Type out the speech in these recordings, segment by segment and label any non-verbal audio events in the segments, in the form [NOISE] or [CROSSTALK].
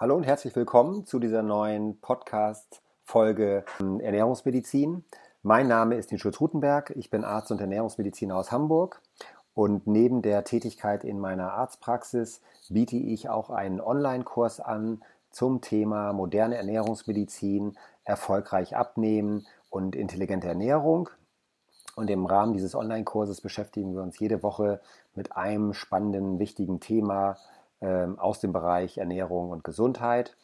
Hallo und herzlich willkommen zu dieser neuen Podcast-Folge ähm, Ernährungsmedizin. Mein Name ist Nils Rutenberg. Ich bin Arzt und Ernährungsmediziner aus Hamburg. Und neben der Tätigkeit in meiner Arztpraxis biete ich auch einen Online-Kurs an zum Thema moderne Ernährungsmedizin, erfolgreich abnehmen und intelligente Ernährung. Und im Rahmen dieses Online-Kurses beschäftigen wir uns jede Woche mit einem spannenden, wichtigen Thema aus dem Bereich Ernährung und Gesundheit.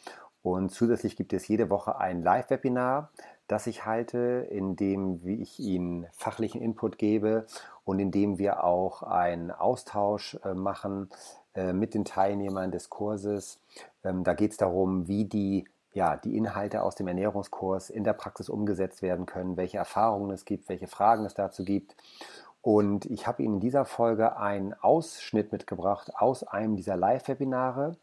Und zusätzlich gibt es jede Woche ein Live-Webinar, das ich halte, in dem ich Ihnen fachlichen Input gebe und in dem wir auch einen Austausch äh, machen äh, mit den Teilnehmern des Kurses. Ähm, da geht es darum, wie die, ja, die Inhalte aus dem Ernährungskurs in der Praxis umgesetzt werden können, welche Erfahrungen es gibt, welche Fragen es dazu gibt. Und ich habe Ihnen in dieser Folge einen Ausschnitt mitgebracht aus einem dieser Live-Webinare,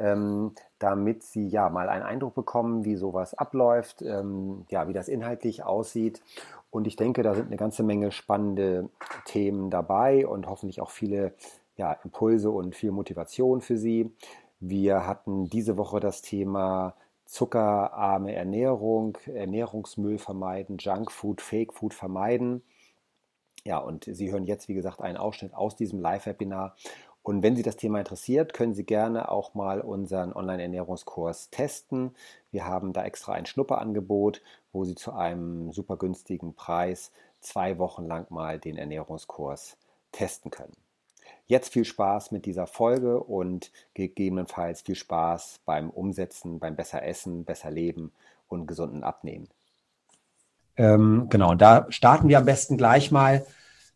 ähm, damit Sie ja mal einen Eindruck bekommen, wie sowas abläuft, ähm, ja, wie das inhaltlich aussieht. Und ich denke, da sind eine ganze Menge spannende Themen dabei und hoffentlich auch viele ja, Impulse und viel Motivation für Sie. Wir hatten diese Woche das Thema zuckerarme Ernährung, Ernährungsmüll vermeiden, Junkfood, Fake Food vermeiden. Ja, und Sie hören jetzt, wie gesagt, einen Ausschnitt aus diesem Live-Webinar. Und wenn Sie das Thema interessiert, können Sie gerne auch mal unseren Online-Ernährungskurs testen. Wir haben da extra ein Schnupperangebot, wo Sie zu einem super günstigen Preis zwei Wochen lang mal den Ernährungskurs testen können. Jetzt viel Spaß mit dieser Folge und gegebenenfalls viel Spaß beim Umsetzen, beim besser Essen, besser Leben und gesunden Abnehmen. Ähm, genau, da starten wir am besten gleich mal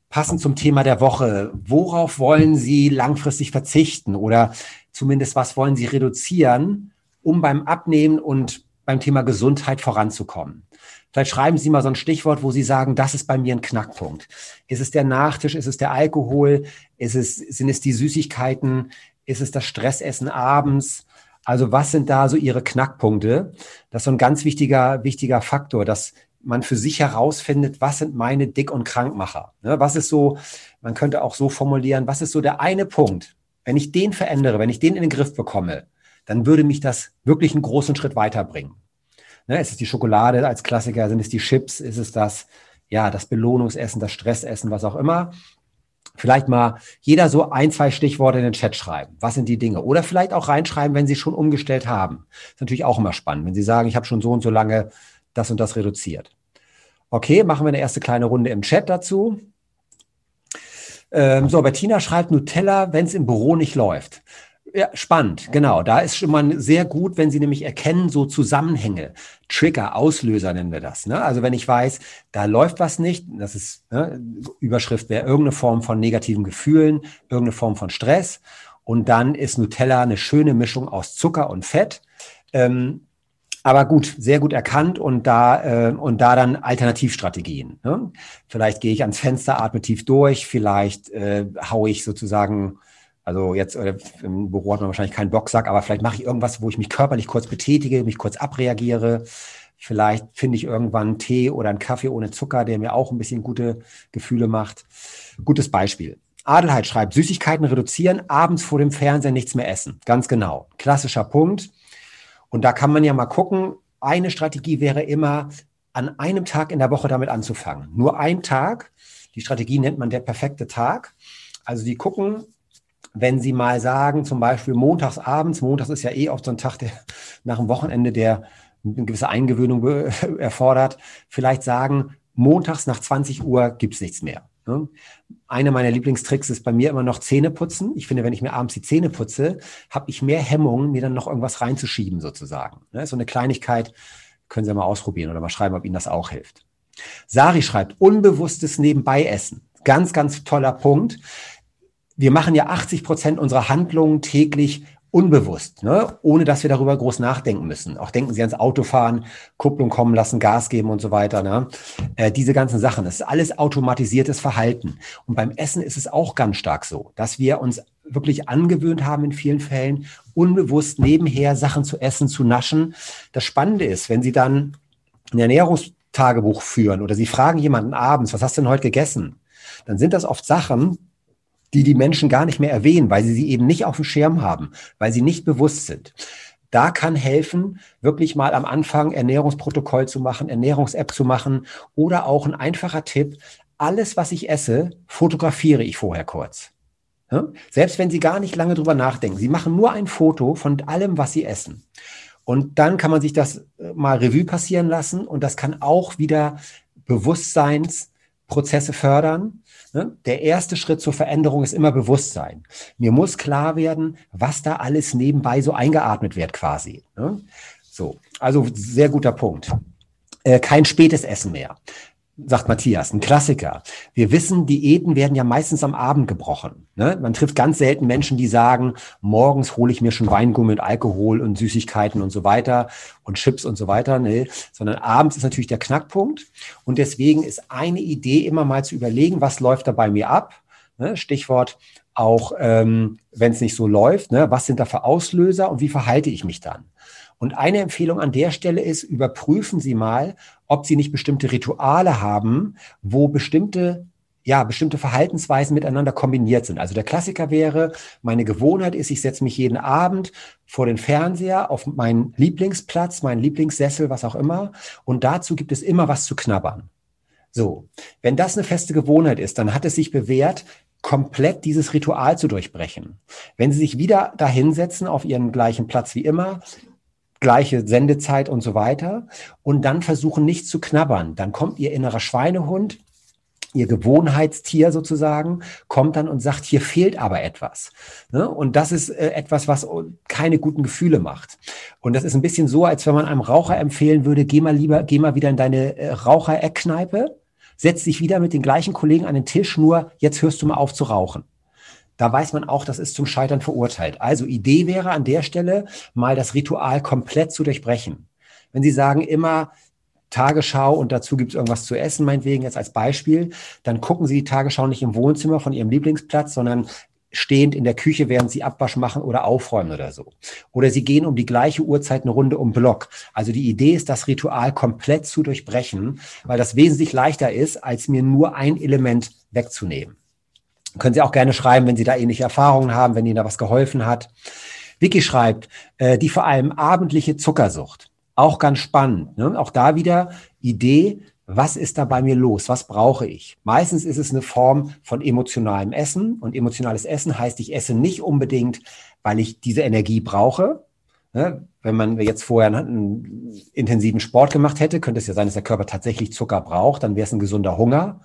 passend zum Thema der Woche. Worauf wollen Sie langfristig verzichten oder zumindest was wollen Sie reduzieren, um beim Abnehmen und beim Thema Gesundheit voranzukommen? Vielleicht schreiben Sie mal so ein Stichwort, wo Sie sagen, das ist bei mir ein Knackpunkt. Ist es der Nachtisch? Ist es der Alkohol? Ist es, sind es die Süßigkeiten? Ist es das Stressessen abends? Also was sind da so Ihre Knackpunkte? Das ist so ein ganz wichtiger, wichtiger Faktor, dass man für sich herausfindet, was sind meine Dick- und Krankmacher? Ne, was ist so, man könnte auch so formulieren, was ist so der eine Punkt? Wenn ich den verändere, wenn ich den in den Griff bekomme, dann würde mich das wirklich einen großen Schritt weiterbringen. Ne, ist es die Schokolade als Klassiker? Sind es die Chips? Ist es das, ja, das Belohnungsessen, das Stressessen, was auch immer? Vielleicht mal jeder so ein, zwei Stichworte in den Chat schreiben. Was sind die Dinge? Oder vielleicht auch reinschreiben, wenn Sie schon umgestellt haben. ist natürlich auch immer spannend. Wenn Sie sagen, ich habe schon so und so lange das und das reduziert. Okay, machen wir eine erste kleine Runde im Chat dazu. Ähm, so, Bettina schreibt Nutella, wenn es im Büro nicht läuft. Ja, spannend, genau. Da ist schon mal sehr gut, wenn Sie nämlich erkennen, so Zusammenhänge, Trigger, Auslöser nennen wir das. Ne? Also wenn ich weiß, da läuft was nicht, das ist ne, Überschrift wäre irgendeine Form von negativen Gefühlen, irgendeine Form von Stress. Und dann ist Nutella eine schöne Mischung aus Zucker und Fett. Ähm, aber gut, sehr gut erkannt und da, äh, und da dann Alternativstrategien. Ne? Vielleicht gehe ich ans Fenster, atme tief durch, vielleicht äh, haue ich sozusagen, also jetzt äh, im Büro hat man wahrscheinlich keinen Boxsack, aber vielleicht mache ich irgendwas, wo ich mich körperlich kurz betätige, mich kurz abreagiere. Vielleicht finde ich irgendwann einen Tee oder einen Kaffee ohne Zucker, der mir auch ein bisschen gute Gefühle macht. Gutes Beispiel. Adelheid schreibt, Süßigkeiten reduzieren, abends vor dem Fernseher nichts mehr essen. Ganz genau. Klassischer Punkt. Und da kann man ja mal gucken, eine Strategie wäre immer, an einem Tag in der Woche damit anzufangen. Nur ein Tag. Die Strategie nennt man der perfekte Tag. Also Sie gucken, wenn Sie mal sagen, zum Beispiel montags abends, montags ist ja eh oft so ein Tag, der [LAUGHS] nach dem Wochenende, der eine gewisse Eingewöhnung [LAUGHS] erfordert, vielleicht sagen, montags nach 20 Uhr gibt's nichts mehr. Ne? Einer meiner Lieblingstricks ist bei mir immer noch Zähne putzen. Ich finde, wenn ich mir abends die Zähne putze, habe ich mehr Hemmungen, mir dann noch irgendwas reinzuschieben sozusagen. Ne? So eine Kleinigkeit können Sie mal ausprobieren oder mal schreiben, ob Ihnen das auch hilft. Sari schreibt, unbewusstes Nebenbeiessen. Ganz, ganz toller Punkt. Wir machen ja 80 Prozent unserer Handlungen täglich unbewusst, ne? ohne dass wir darüber groß nachdenken müssen. Auch denken Sie ans Autofahren, Kupplung kommen lassen, Gas geben und so weiter. Ne? Äh, diese ganzen Sachen, das ist alles automatisiertes Verhalten. Und beim Essen ist es auch ganz stark so, dass wir uns wirklich angewöhnt haben in vielen Fällen, unbewusst nebenher Sachen zu essen, zu naschen. Das Spannende ist, wenn Sie dann ein Ernährungstagebuch führen oder Sie fragen jemanden abends, was hast du denn heute gegessen? Dann sind das oft Sachen, die die Menschen gar nicht mehr erwähnen, weil sie sie eben nicht auf dem Schirm haben, weil sie nicht bewusst sind. Da kann helfen, wirklich mal am Anfang Ernährungsprotokoll zu machen, Ernährungs-App zu machen oder auch ein einfacher Tipp, alles, was ich esse, fotografiere ich vorher kurz. Selbst wenn Sie gar nicht lange drüber nachdenken. Sie machen nur ein Foto von allem, was Sie essen. Und dann kann man sich das äh, mal Revue passieren lassen und das kann auch wieder Bewusstseinsprozesse fördern. Ne? Der erste Schritt zur Veränderung ist immer Bewusstsein. Mir muss klar werden, was da alles nebenbei so eingeatmet wird quasi. Ne? So, also sehr guter Punkt. Äh, kein spätes Essen mehr sagt Matthias, ein Klassiker. Wir wissen, Diäten werden ja meistens am Abend gebrochen. Ne? Man trifft ganz selten Menschen, die sagen, morgens hole ich mir schon Weingummi und Alkohol und Süßigkeiten und so weiter und Chips und so weiter. Nee, sondern abends ist natürlich der Knackpunkt. Und deswegen ist eine Idee immer mal zu überlegen, was läuft da bei mir ab? Ne? Stichwort auch, ähm, wenn es nicht so läuft, ne? was sind da für Auslöser und wie verhalte ich mich dann? Und eine Empfehlung an der Stelle ist, überprüfen Sie mal, ob Sie nicht bestimmte Rituale haben, wo bestimmte ja, bestimmte Verhaltensweisen miteinander kombiniert sind. Also der Klassiker wäre, meine Gewohnheit ist, ich setze mich jeden Abend vor den Fernseher auf meinen Lieblingsplatz, meinen Lieblingssessel, was auch immer. Und dazu gibt es immer was zu knabbern. So, wenn das eine feste Gewohnheit ist, dann hat es sich bewährt, komplett dieses Ritual zu durchbrechen. Wenn Sie sich wieder dahinsetzen auf Ihren gleichen Platz wie immer, gleiche Sendezeit und so weiter und dann versuchen nicht zu knabbern. Dann kommt ihr innerer Schweinehund, ihr Gewohnheitstier sozusagen, kommt dann und sagt, hier fehlt aber etwas. Ne? Und das ist äh, etwas, was keine guten Gefühle macht. Und das ist ein bisschen so, als wenn man einem Raucher empfehlen würde, geh mal lieber, geh mal wieder in deine äh, Raucher-Eckkneipe, setz dich wieder mit den gleichen Kollegen an den Tisch, nur jetzt hörst du mal auf zu rauchen da weiß man auch, das ist zum Scheitern verurteilt. Also Idee wäre an der Stelle, mal das Ritual komplett zu durchbrechen. Wenn Sie sagen, immer Tagesschau und dazu gibt es irgendwas zu essen, meinetwegen jetzt als Beispiel, dann gucken Sie die Tagesschau nicht im Wohnzimmer von Ihrem Lieblingsplatz, sondern stehend in der Küche, während Sie Abwasch machen oder aufräumen oder so. Oder Sie gehen um die gleiche Uhrzeit eine Runde um Block. Also die Idee ist, das Ritual komplett zu durchbrechen, weil das wesentlich leichter ist, als mir nur ein Element wegzunehmen. Können Sie auch gerne schreiben, wenn Sie da ähnliche Erfahrungen haben, wenn Ihnen da was geholfen hat. Vicky schreibt, äh, die vor allem abendliche Zuckersucht. Auch ganz spannend. Ne? Auch da wieder Idee, was ist da bei mir los? Was brauche ich? Meistens ist es eine Form von emotionalem Essen. Und emotionales Essen heißt, ich esse nicht unbedingt, weil ich diese Energie brauche. Ne? Wenn man jetzt vorher einen intensiven Sport gemacht hätte, könnte es ja sein, dass der Körper tatsächlich Zucker braucht. Dann wäre es ein gesunder Hunger.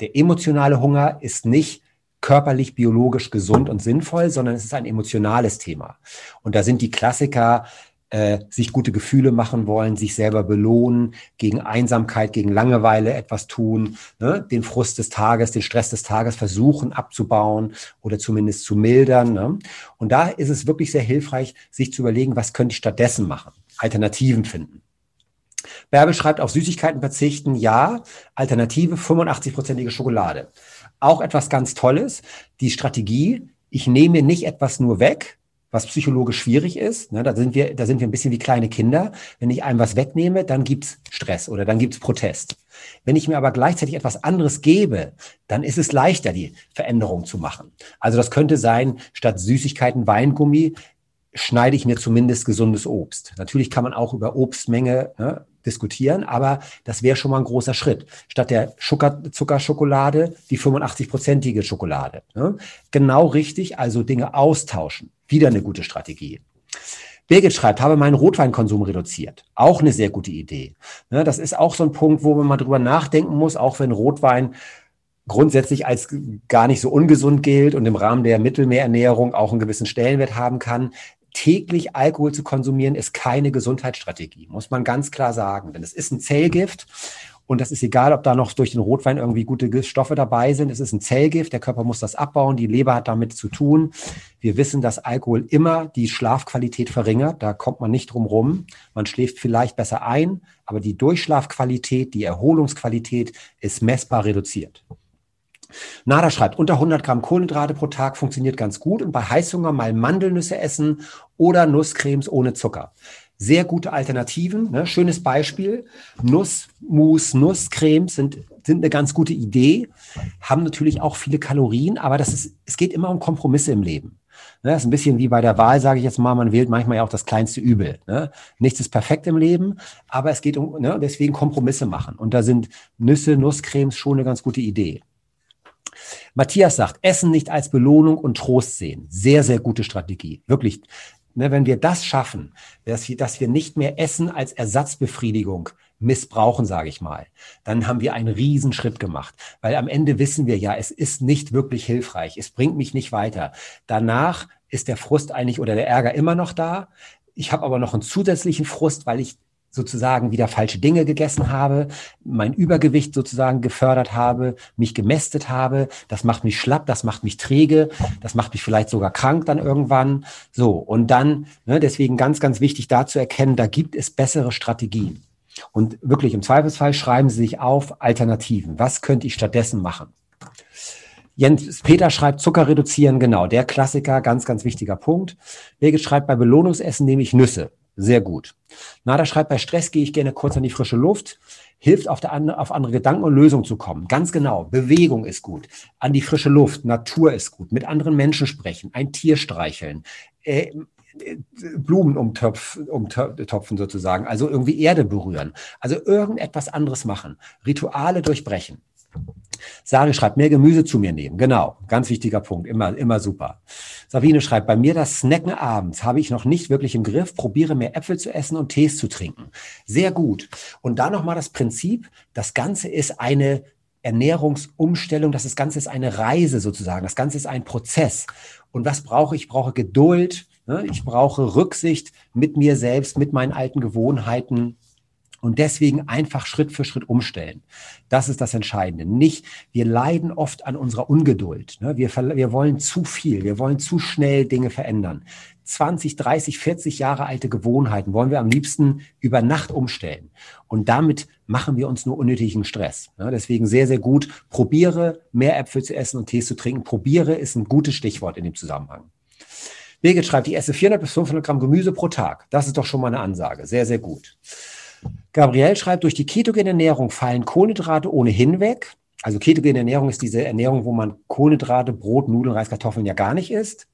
Der emotionale Hunger ist nicht körperlich, biologisch gesund und sinnvoll, sondern es ist ein emotionales Thema. Und da sind die Klassiker, äh, sich gute Gefühle machen wollen, sich selber belohnen, gegen Einsamkeit, gegen Langeweile etwas tun, ne? den Frust des Tages, den Stress des Tages versuchen abzubauen oder zumindest zu mildern. Ne? Und da ist es wirklich sehr hilfreich, sich zu überlegen, was könnte ich stattdessen machen, Alternativen finden. Bärbel schreibt auf Süßigkeiten verzichten, ja, Alternative 85-prozentige Schokolade. Auch etwas ganz Tolles, die Strategie, ich nehme nicht etwas nur weg, was psychologisch schwierig ist. Ne, da, sind wir, da sind wir ein bisschen wie kleine Kinder. Wenn ich einem was wegnehme, dann gibt's Stress oder dann gibt's Protest. Wenn ich mir aber gleichzeitig etwas anderes gebe, dann ist es leichter, die Veränderung zu machen. Also das könnte sein, statt Süßigkeiten Weingummi schneide ich mir zumindest gesundes Obst. Natürlich kann man auch über Obstmenge ne, diskutieren, aber das wäre schon mal ein großer Schritt. Statt der Zuckerschokolade die 85-prozentige Schokolade. Ne? Genau richtig, also Dinge austauschen. Wieder eine gute Strategie. Birgit schreibt, habe meinen Rotweinkonsum reduziert. Auch eine sehr gute Idee. Ne, das ist auch so ein Punkt, wo man mal drüber nachdenken muss, auch wenn Rotwein grundsätzlich als gar nicht so ungesund gilt und im Rahmen der Mittelmeerernährung auch einen gewissen Stellenwert haben kann täglich Alkohol zu konsumieren, ist keine Gesundheitsstrategie, muss man ganz klar sagen. Denn es ist ein Zellgift und das ist egal, ob da noch durch den Rotwein irgendwie gute Stoffe dabei sind. Es ist ein Zellgift, der Körper muss das abbauen, die Leber hat damit zu tun. Wir wissen, dass Alkohol immer die Schlafqualität verringert, da kommt man nicht drum rum. Man schläft vielleicht besser ein, aber die Durchschlafqualität, die Erholungsqualität ist messbar reduziert. Nada schreibt, unter 100 Gramm Kohlenhydrate pro Tag funktioniert ganz gut und bei Heißhunger mal Mandelnüsse essen oder Nusscremes ohne Zucker. Sehr gute Alternativen. Ne? Schönes Beispiel. Nussmus, Nusscremes sind, sind eine ganz gute Idee, haben natürlich auch viele Kalorien, aber das ist, es geht immer um Kompromisse im Leben. Ne, das ist ein bisschen wie bei der Wahl, sage ich jetzt mal, man wählt manchmal ja auch das kleinste Übel. Ne? Nichts ist perfekt im Leben, aber es geht um, ne, deswegen Kompromisse machen. Und da sind Nüsse, Nusscremes schon eine ganz gute Idee. Matthias sagt, Essen nicht als Belohnung und Trost sehen. Sehr, sehr gute Strategie. Wirklich, ne, wenn wir das schaffen, dass wir, dass wir nicht mehr Essen als Ersatzbefriedigung missbrauchen, sage ich mal, dann haben wir einen Riesenschritt gemacht. Weil am Ende wissen wir ja, es ist nicht wirklich hilfreich. Es bringt mich nicht weiter. Danach ist der Frust eigentlich oder der Ärger immer noch da. Ich habe aber noch einen zusätzlichen Frust, weil ich sozusagen wieder falsche Dinge gegessen habe, mein Übergewicht sozusagen gefördert habe, mich gemästet habe. Das macht mich schlapp, das macht mich träge, das macht mich vielleicht sogar krank dann irgendwann. So, und dann, ne, deswegen ganz, ganz wichtig da zu erkennen, da gibt es bessere Strategien. Und wirklich im Zweifelsfall schreiben Sie sich auf Alternativen. Was könnte ich stattdessen machen? Jens Peter schreibt Zucker reduzieren, genau, der Klassiker, ganz, ganz wichtiger Punkt. Birgit schreibt, bei Belohnungsessen nehme ich Nüsse. Sehr gut. Nada schreibt, bei Stress gehe ich gerne kurz an die frische Luft. Hilft auf, der, auf andere Gedanken und Lösungen zu kommen. Ganz genau. Bewegung ist gut. An die frische Luft. Natur ist gut. Mit anderen Menschen sprechen. Ein Tier streicheln. Äh, Blumen umtopf, umtopfen sozusagen, also irgendwie Erde berühren, also irgendetwas anderes machen, Rituale durchbrechen. Sari schreibt, mehr Gemüse zu mir nehmen. Genau, ganz wichtiger Punkt, immer, immer super. Sabine schreibt, bei mir das Snacken abends habe ich noch nicht wirklich im Griff, probiere mehr Äpfel zu essen und Tees zu trinken. Sehr gut. Und da nochmal das Prinzip, das Ganze ist eine Ernährungsumstellung, das Ganze ist eine Reise sozusagen, das Ganze ist ein Prozess. Und was brauche ich? Ich brauche Geduld, Ne? Ich brauche Rücksicht mit mir selbst, mit meinen alten Gewohnheiten. Und deswegen einfach Schritt für Schritt umstellen. Das ist das Entscheidende. Nicht, wir leiden oft an unserer Ungeduld. Ne? Wir, wir wollen zu viel, wir wollen zu schnell Dinge verändern. 20, 30, 40 Jahre alte Gewohnheiten wollen wir am liebsten über Nacht umstellen. Und damit machen wir uns nur unnötigen Stress. Ne? Deswegen sehr, sehr gut. Probiere mehr Äpfel zu essen und Tees zu trinken. Probiere ist ein gutes Stichwort in dem Zusammenhang. Birgit schreibt, ich esse 400 bis 500 Gramm Gemüse pro Tag. Das ist doch schon mal eine Ansage. Sehr, sehr gut. Gabriel schreibt, durch die ketogene Ernährung fallen Kohlenhydrate ohnehin weg. Also ketogene Ernährung ist diese Ernährung, wo man Kohlenhydrate, Brot, Nudeln, Reis, Kartoffeln ja gar nicht isst.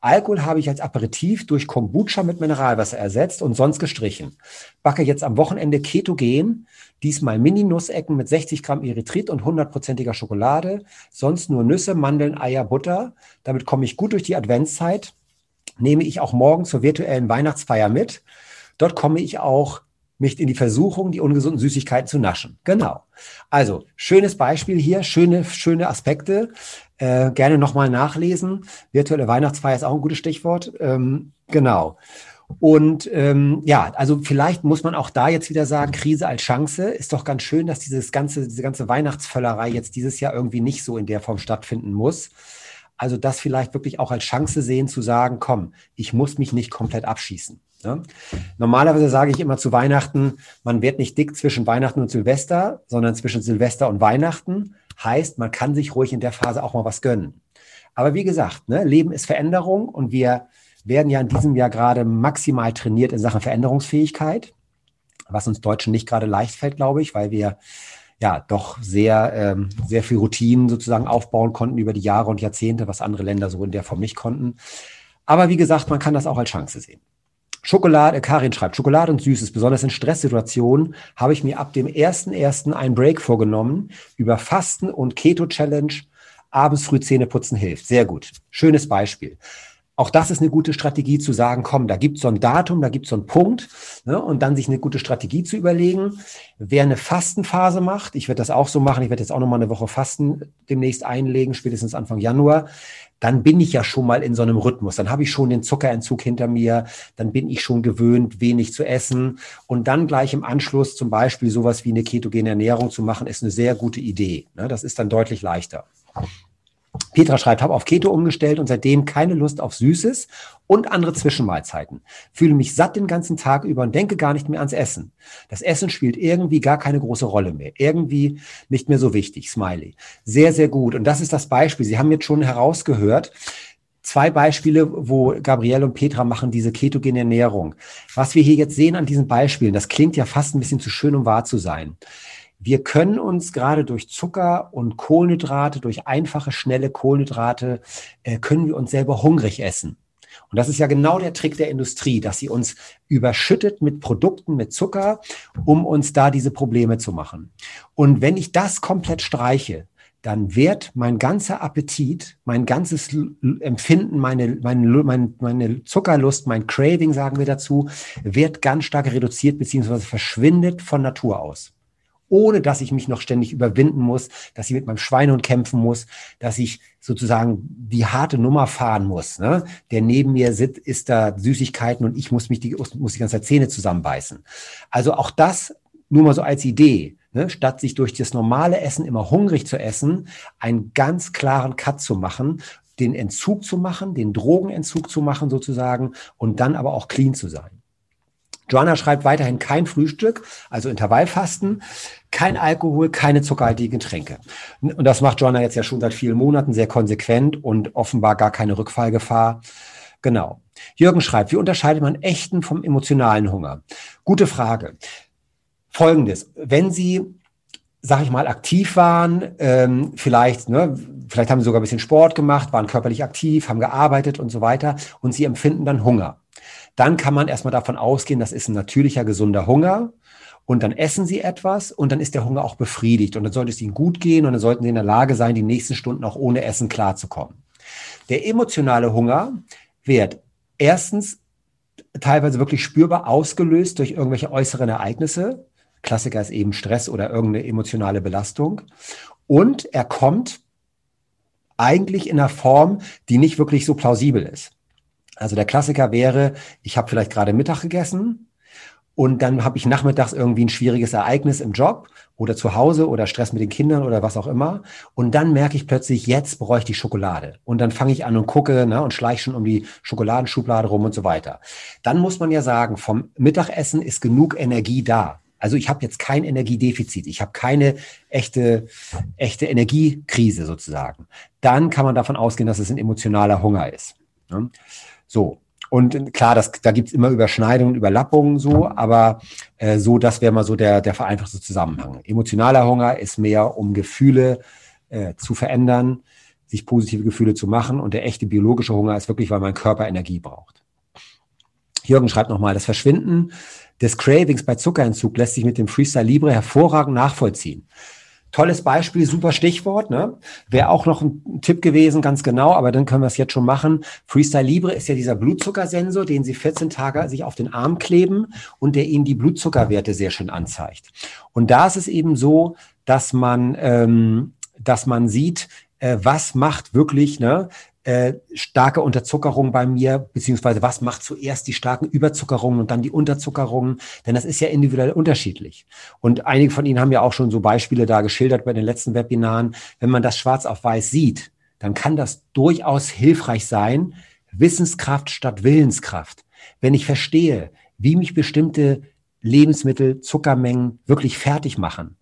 Alkohol habe ich als Aperitif durch Kombucha mit Mineralwasser ersetzt und sonst gestrichen. Backe jetzt am Wochenende ketogen, diesmal Mini-Nussecken mit 60 Gramm Erythrit und 100%iger Schokolade, sonst nur Nüsse, Mandeln, Eier, Butter. Damit komme ich gut durch die Adventszeit nehme ich auch morgen zur virtuellen Weihnachtsfeier mit. Dort komme ich auch nicht in die Versuchung, die ungesunden Süßigkeiten zu naschen. Genau. Also, schönes Beispiel hier, schöne, schöne Aspekte. Äh, gerne nochmal nachlesen. Virtuelle Weihnachtsfeier ist auch ein gutes Stichwort. Ähm, genau. Und ähm, ja, also vielleicht muss man auch da jetzt wieder sagen, Krise als Chance. Ist doch ganz schön, dass dieses ganze, diese ganze Weihnachtsvöllerei jetzt dieses Jahr irgendwie nicht so in der Form stattfinden muss. Also das vielleicht wirklich auch als Chance sehen zu sagen, komm, ich muss mich nicht komplett abschießen. Ne? Normalerweise sage ich immer zu Weihnachten, man wird nicht dick zwischen Weihnachten und Silvester, sondern zwischen Silvester und Weihnachten. Heißt, man kann sich ruhig in der Phase auch mal was gönnen. Aber wie gesagt, ne, Leben ist Veränderung und wir werden ja in diesem Jahr gerade maximal trainiert in Sachen Veränderungsfähigkeit, was uns Deutschen nicht gerade leicht fällt, glaube ich, weil wir ja doch sehr, ähm, sehr viel Routinen sozusagen aufbauen konnten über die Jahre und Jahrzehnte, was andere Länder so in der Form nicht konnten. Aber wie gesagt, man kann das auch als Chance sehen. Schokolade, Karin schreibt, Schokolade und Süßes, besonders in Stresssituationen, habe ich mir ab dem 1.1. einen Break vorgenommen über Fasten und Keto-Challenge. Abends früh Zähne putzen hilft. Sehr gut. Schönes Beispiel. Auch das ist eine gute Strategie zu sagen, komm, da gibt es so ein Datum, da gibt es so einen Punkt ne, und dann sich eine gute Strategie zu überlegen. Wer eine Fastenphase macht, ich werde das auch so machen, ich werde jetzt auch nochmal eine Woche Fasten demnächst einlegen, spätestens Anfang Januar, dann bin ich ja schon mal in so einem Rhythmus. Dann habe ich schon den Zuckerentzug hinter mir, dann bin ich schon gewöhnt, wenig zu essen und dann gleich im Anschluss zum Beispiel sowas wie eine ketogene Ernährung zu machen, ist eine sehr gute Idee. Ne, das ist dann deutlich leichter. Petra schreibt, habe auf Keto umgestellt und seitdem keine Lust auf Süßes und andere Zwischenmahlzeiten. Fühle mich satt den ganzen Tag über und denke gar nicht mehr ans Essen. Das Essen spielt irgendwie gar keine große Rolle mehr. Irgendwie nicht mehr so wichtig. Smiley. Sehr, sehr gut. Und das ist das Beispiel. Sie haben jetzt schon herausgehört, zwei Beispiele, wo Gabrielle und Petra machen diese ketogene Ernährung. Was wir hier jetzt sehen an diesen Beispielen, das klingt ja fast ein bisschen zu schön, um wahr zu sein. Wir können uns gerade durch Zucker und Kohlenhydrate, durch einfache, schnelle Kohlenhydrate, äh, können wir uns selber hungrig essen. Und das ist ja genau der Trick der Industrie, dass sie uns überschüttet mit Produkten, mit Zucker, um uns da diese Probleme zu machen. Und wenn ich das komplett streiche, dann wird mein ganzer Appetit, mein ganzes Empfinden, meine, meine, meine, meine Zuckerlust, mein Craving, sagen wir dazu, wird ganz stark reduziert beziehungsweise verschwindet von Natur aus. Ohne dass ich mich noch ständig überwinden muss, dass ich mit meinem Schweinehund kämpfen muss, dass ich sozusagen die harte Nummer fahren muss. Ne? Der neben mir sitzt, ist da Süßigkeiten und ich muss mich die, muss die ganze Zähne zusammenbeißen. Also auch das nur mal so als Idee ne, statt sich durch das normale Essen immer hungrig zu essen, einen ganz klaren Cut zu machen, den Entzug zu machen, den Drogenentzug zu machen sozusagen und dann aber auch clean zu sein. Joanna schreibt weiterhin kein Frühstück, also Intervallfasten, kein Alkohol, keine zuckerhaltigen Getränke. Und das macht Joanna jetzt ja schon seit vielen Monaten sehr konsequent und offenbar gar keine Rückfallgefahr. Genau. Jürgen schreibt, wie unterscheidet man echten vom emotionalen Hunger? Gute Frage. Folgendes, wenn Sie, sag ich mal, aktiv waren, ähm, vielleicht, ne, vielleicht haben Sie sogar ein bisschen Sport gemacht, waren körperlich aktiv, haben gearbeitet und so weiter und Sie empfinden dann Hunger. Dann kann man erstmal davon ausgehen, das ist ein natürlicher, gesunder Hunger. Und dann essen sie etwas und dann ist der Hunger auch befriedigt. Und dann sollte es ihnen gut gehen und dann sollten sie in der Lage sein, die nächsten Stunden auch ohne Essen klarzukommen. Der emotionale Hunger wird erstens teilweise wirklich spürbar ausgelöst durch irgendwelche äußeren Ereignisse. Klassiker ist eben Stress oder irgendeine emotionale Belastung. Und er kommt eigentlich in einer Form, die nicht wirklich so plausibel ist. Also der Klassiker wäre, ich habe vielleicht gerade Mittag gegessen und dann habe ich nachmittags irgendwie ein schwieriges Ereignis im Job oder zu Hause oder Stress mit den Kindern oder was auch immer. Und dann merke ich plötzlich, jetzt bräuchte ich Schokolade. Und dann fange ich an und gucke ne, und schleiche schon um die Schokoladenschublade rum und so weiter. Dann muss man ja sagen, vom Mittagessen ist genug Energie da. Also ich habe jetzt kein Energiedefizit, ich habe keine echte, echte Energiekrise sozusagen. Dann kann man davon ausgehen, dass es ein emotionaler Hunger ist. Ne? So. Und klar, das, da gibt's immer Überschneidungen, Überlappungen so, aber äh, so, das wäre mal so der, der vereinfachte Zusammenhang. Emotionaler Hunger ist mehr, um Gefühle äh, zu verändern, sich positive Gefühle zu machen. Und der echte biologische Hunger ist wirklich, weil mein Körper Energie braucht. Jürgen schreibt nochmal, das Verschwinden des Cravings bei Zuckerentzug lässt sich mit dem Freestyle Libre hervorragend nachvollziehen. Tolles Beispiel, super Stichwort. Ne? Wäre auch noch ein Tipp gewesen, ganz genau, aber dann können wir es jetzt schon machen. Freestyle Libre ist ja dieser Blutzuckersensor, den Sie 14 Tage sich auf den Arm kleben und der Ihnen die Blutzuckerwerte sehr schön anzeigt. Und da ist es eben so, dass man, ähm, dass man sieht, äh, was macht wirklich ne, äh, starke Unterzuckerung bei mir, beziehungsweise was macht zuerst die starken Überzuckerungen und dann die Unterzuckerungen, denn das ist ja individuell unterschiedlich. Und einige von Ihnen haben ja auch schon so Beispiele da geschildert bei den letzten Webinaren. Wenn man das schwarz auf weiß sieht, dann kann das durchaus hilfreich sein, Wissenskraft statt Willenskraft. Wenn ich verstehe, wie mich bestimmte Lebensmittel, Zuckermengen wirklich fertig machen,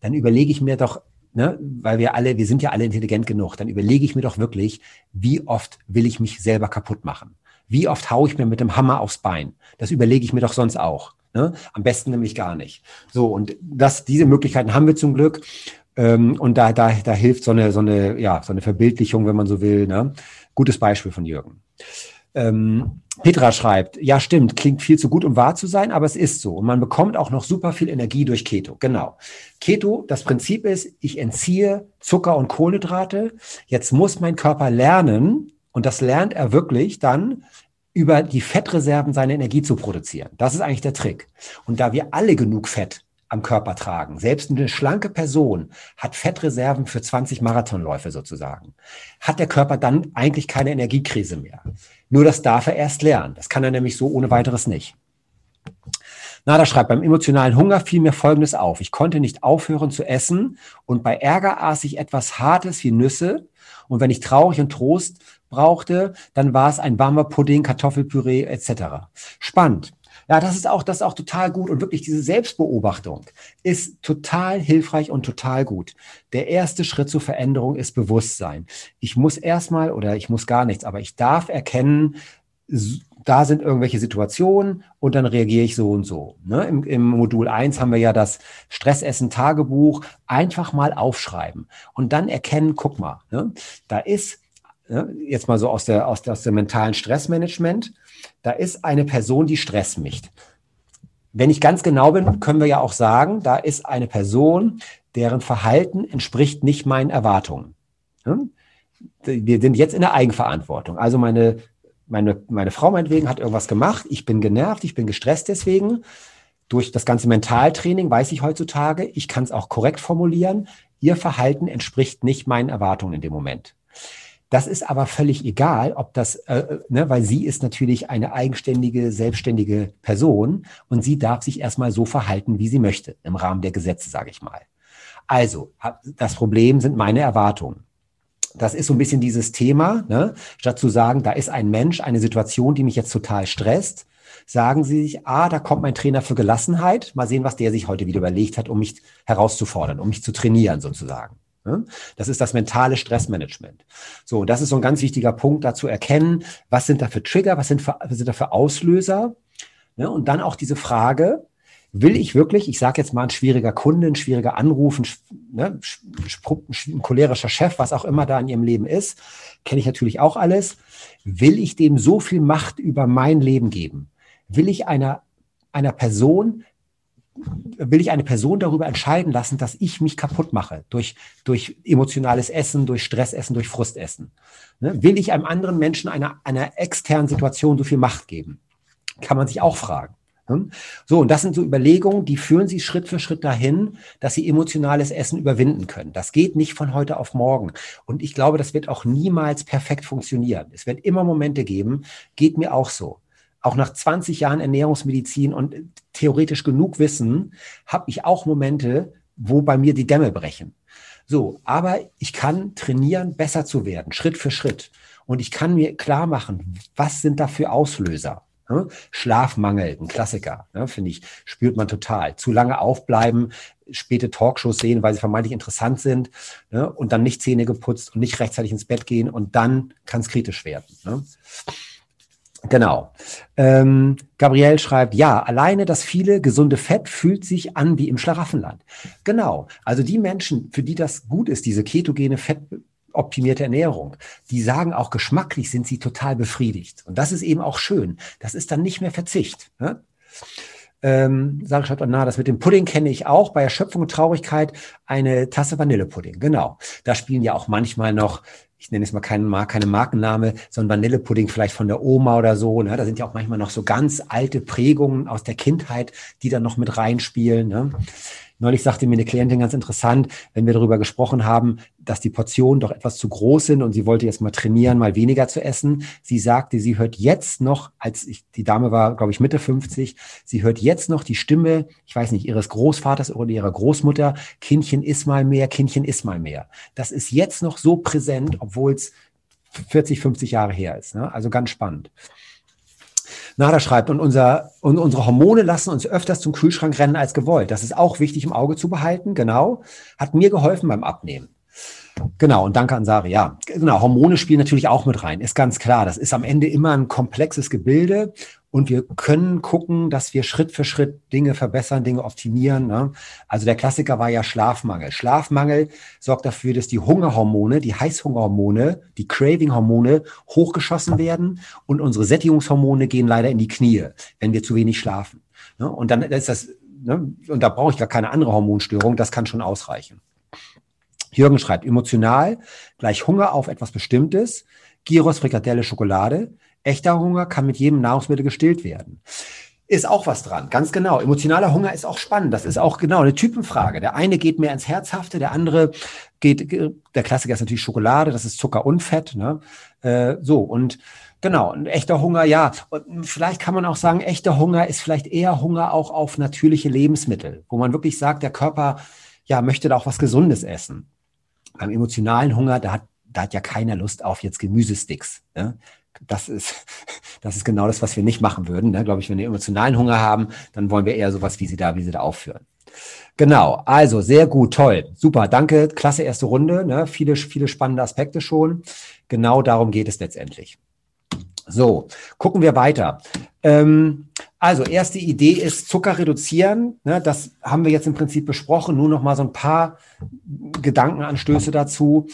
dann überlege ich mir doch ne, weil wir alle, wir sind ja alle intelligent genug, dann überlege ich mir doch wirklich, wie oft will ich mich selber kaputt machen? Wie oft haue ich mir mit dem Hammer aufs Bein? Das überlege ich mir doch sonst auch. Ne? Am besten nämlich gar nicht. So, und das, diese Möglichkeiten haben wir zum Glück. Ähm, und da, da, da hilft so eine, so eine, ja, so eine Verbildlichung, wenn man so will. Ne? Gutes Beispiel von Jürgen. Ähm, Petra schreibt, ja stimmt, klingt viel zu gut, um wahr zu sein, aber es ist so. Und man bekommt auch noch super viel Energie durch Keto. Genau. Keto, das Prinzip ist, ich entziehe Zucker und Kohlenhydrate. Jetzt muss mein Körper lernen, und das lernt er wirklich dann, über die Fettreserven seine Energie zu produzieren. Das ist eigentlich der Trick. Und da wir alle genug Fett am Körper tragen. Selbst eine schlanke Person hat Fettreserven für 20 Marathonläufe sozusagen. Hat der Körper dann eigentlich keine Energiekrise mehr. Nur das darf er erst lernen. Das kann er nämlich so ohne weiteres nicht. Nada schreibt, beim emotionalen Hunger fiel mir Folgendes auf. Ich konnte nicht aufhören zu essen und bei Ärger aß ich etwas Hartes wie Nüsse. Und wenn ich traurig und Trost brauchte, dann war es ein warmer Pudding, Kartoffelpüree etc. Spannend. Ja, das ist auch, das ist auch total gut und wirklich diese Selbstbeobachtung ist total hilfreich und total gut. Der erste Schritt zur Veränderung ist Bewusstsein. Ich muss erstmal oder ich muss gar nichts, aber ich darf erkennen, da sind irgendwelche Situationen und dann reagiere ich so und so. Ne? Im, Im, Modul 1 haben wir ja das Stressessen-Tagebuch. Einfach mal aufschreiben und dann erkennen, guck mal, ne? da ist jetzt mal so aus der, aus der, aus dem mentalen Stressmanagement, da ist eine Person, die stresst mich. Wenn ich ganz genau bin, können wir ja auch sagen, da ist eine Person, deren Verhalten entspricht nicht meinen Erwartungen. Wir sind jetzt in der Eigenverantwortung. Also meine, meine, meine Frau meinetwegen hat irgendwas gemacht, ich bin genervt, ich bin gestresst deswegen. Durch das ganze Mentaltraining weiß ich heutzutage, ich kann es auch korrekt formulieren, ihr Verhalten entspricht nicht meinen Erwartungen in dem Moment. Das ist aber völlig egal, ob das, äh, ne, weil sie ist natürlich eine eigenständige, selbstständige Person und sie darf sich erstmal so verhalten, wie sie möchte, im Rahmen der Gesetze, sage ich mal. Also, das Problem sind meine Erwartungen. Das ist so ein bisschen dieses Thema, ne? statt zu sagen, da ist ein Mensch, eine Situation, die mich jetzt total stresst, sagen Sie sich, ah, da kommt mein Trainer für Gelassenheit. Mal sehen, was der sich heute wieder überlegt hat, um mich herauszufordern, um mich zu trainieren sozusagen. Das ist das mentale Stressmanagement. So, das ist so ein ganz wichtiger Punkt, da zu erkennen, was sind da für Trigger, was sind, für, was sind da für Auslöser. Und dann auch diese Frage, will ich wirklich, ich sage jetzt mal ein schwieriger Kunde, ein schwieriger Anruf, ein, ne, ein cholerischer Chef, was auch immer da in ihrem Leben ist, kenne ich natürlich auch alles, will ich dem so viel Macht über mein Leben geben? will ich einer, einer Person will ich eine Person darüber entscheiden lassen, dass ich mich kaputt mache durch, durch emotionales Essen, durch Stressessen, durch Frustessen? Ne? Will ich einem anderen Menschen einer, einer externen Situation so viel Macht geben? Kann man sich auch fragen. Ne? So, und das sind so Überlegungen, die führen Sie Schritt für Schritt dahin, dass Sie emotionales Essen überwinden können. Das geht nicht von heute auf morgen. Und ich glaube, das wird auch niemals perfekt funktionieren. Es wird immer Momente geben, geht mir auch so auch nach 20 Jahren Ernährungsmedizin und theoretisch genug Wissen, habe ich auch Momente, wo bei mir die Dämme brechen. So, aber ich kann trainieren, besser zu werden, Schritt für Schritt. Und ich kann mir klar machen, was sind da für Auslöser? Schlafmangel, ein Klassiker, finde ich, spürt man total. Zu lange aufbleiben, späte Talkshows sehen, weil sie vermeintlich interessant sind und dann nicht Zähne geputzt und nicht rechtzeitig ins Bett gehen und dann kann es kritisch werden. Genau. Ähm, Gabriel schreibt, ja, alleine das viele gesunde Fett fühlt sich an wie im Schlaraffenland. Genau. Also die Menschen, für die das gut ist, diese ketogene fettoptimierte Ernährung, die sagen auch geschmacklich sind sie total befriedigt. Und das ist eben auch schön. Das ist dann nicht mehr Verzicht. Ne? Ähm, Sarah schreibt, na, das mit dem Pudding kenne ich auch. Bei Erschöpfung und Traurigkeit eine Tasse Vanillepudding. Genau. Da spielen ja auch manchmal noch ich nenne es mal keinen Mark, keine Markenname, so ein Vanillepudding vielleicht von der Oma oder so. Ne? Da sind ja auch manchmal noch so ganz alte Prägungen aus der Kindheit, die dann noch mit reinspielen. Ne? Neulich sagte mir eine Klientin ganz interessant, wenn wir darüber gesprochen haben, dass die Portionen doch etwas zu groß sind und sie wollte jetzt mal trainieren, mal weniger zu essen. Sie sagte, sie hört jetzt noch, als ich, die Dame war, glaube ich, Mitte 50, sie hört jetzt noch die Stimme, ich weiß nicht, ihres Großvaters oder ihrer Großmutter, Kindchen iss mal mehr, Kindchen iss mal mehr. Das ist jetzt noch so präsent, obwohl es 40, 50 Jahre her ist. Ne? Also ganz spannend. Nada schreibt, und, unser, und unsere Hormone lassen uns öfters zum Kühlschrank rennen als gewollt. Das ist auch wichtig im Auge zu behalten, genau. Hat mir geholfen beim Abnehmen. Genau, und danke an Sari. Ja, genau, Hormone spielen natürlich auch mit rein, ist ganz klar. Das ist am Ende immer ein komplexes Gebilde und wir können gucken, dass wir Schritt für Schritt Dinge verbessern, Dinge optimieren. Ne? Also der Klassiker war ja Schlafmangel. Schlafmangel sorgt dafür, dass die Hungerhormone, die Heißhungerhormone, die Craving-Hormone hochgeschossen werden und unsere Sättigungshormone gehen leider in die Knie, wenn wir zu wenig schlafen. Ne? Und dann ist das, ne? und da brauche ich gar keine andere Hormonstörung, das kann schon ausreichen. Jürgen schreibt, emotional gleich Hunger auf etwas Bestimmtes, Gyros, Frikadelle, Schokolade, Echter Hunger kann mit jedem Nahrungsmittel gestillt werden. Ist auch was dran, ganz genau. Emotionaler Hunger ist auch spannend. Das ist auch genau eine Typenfrage. Der eine geht mehr ins Herzhafte, der andere geht, der Klassiker ist natürlich Schokolade, das ist Zucker und Fett. Ne? Äh, so, und genau, ein echter Hunger, ja. Und vielleicht kann man auch sagen, echter Hunger ist vielleicht eher Hunger auch auf natürliche Lebensmittel, wo man wirklich sagt, der Körper ja, möchte da auch was Gesundes essen. Beim emotionalen Hunger, da hat, da hat ja keiner Lust auf jetzt Gemüsesticks. Ne? Das ist, [LAUGHS] das ist genau das, was wir nicht machen würden. Ne? Glaube ich, wenn wir emotionalen Hunger haben, dann wollen wir eher sowas, wie sie da, wie sie da aufführen. Genau, also sehr gut, toll, super, danke, klasse erste Runde, ne? viele, viele spannende Aspekte schon. Genau darum geht es letztendlich. So, gucken wir weiter. Ähm, also, erste Idee ist Zucker reduzieren. Ne, das haben wir jetzt im Prinzip besprochen. Nur noch mal so ein paar Gedankenanstöße dazu.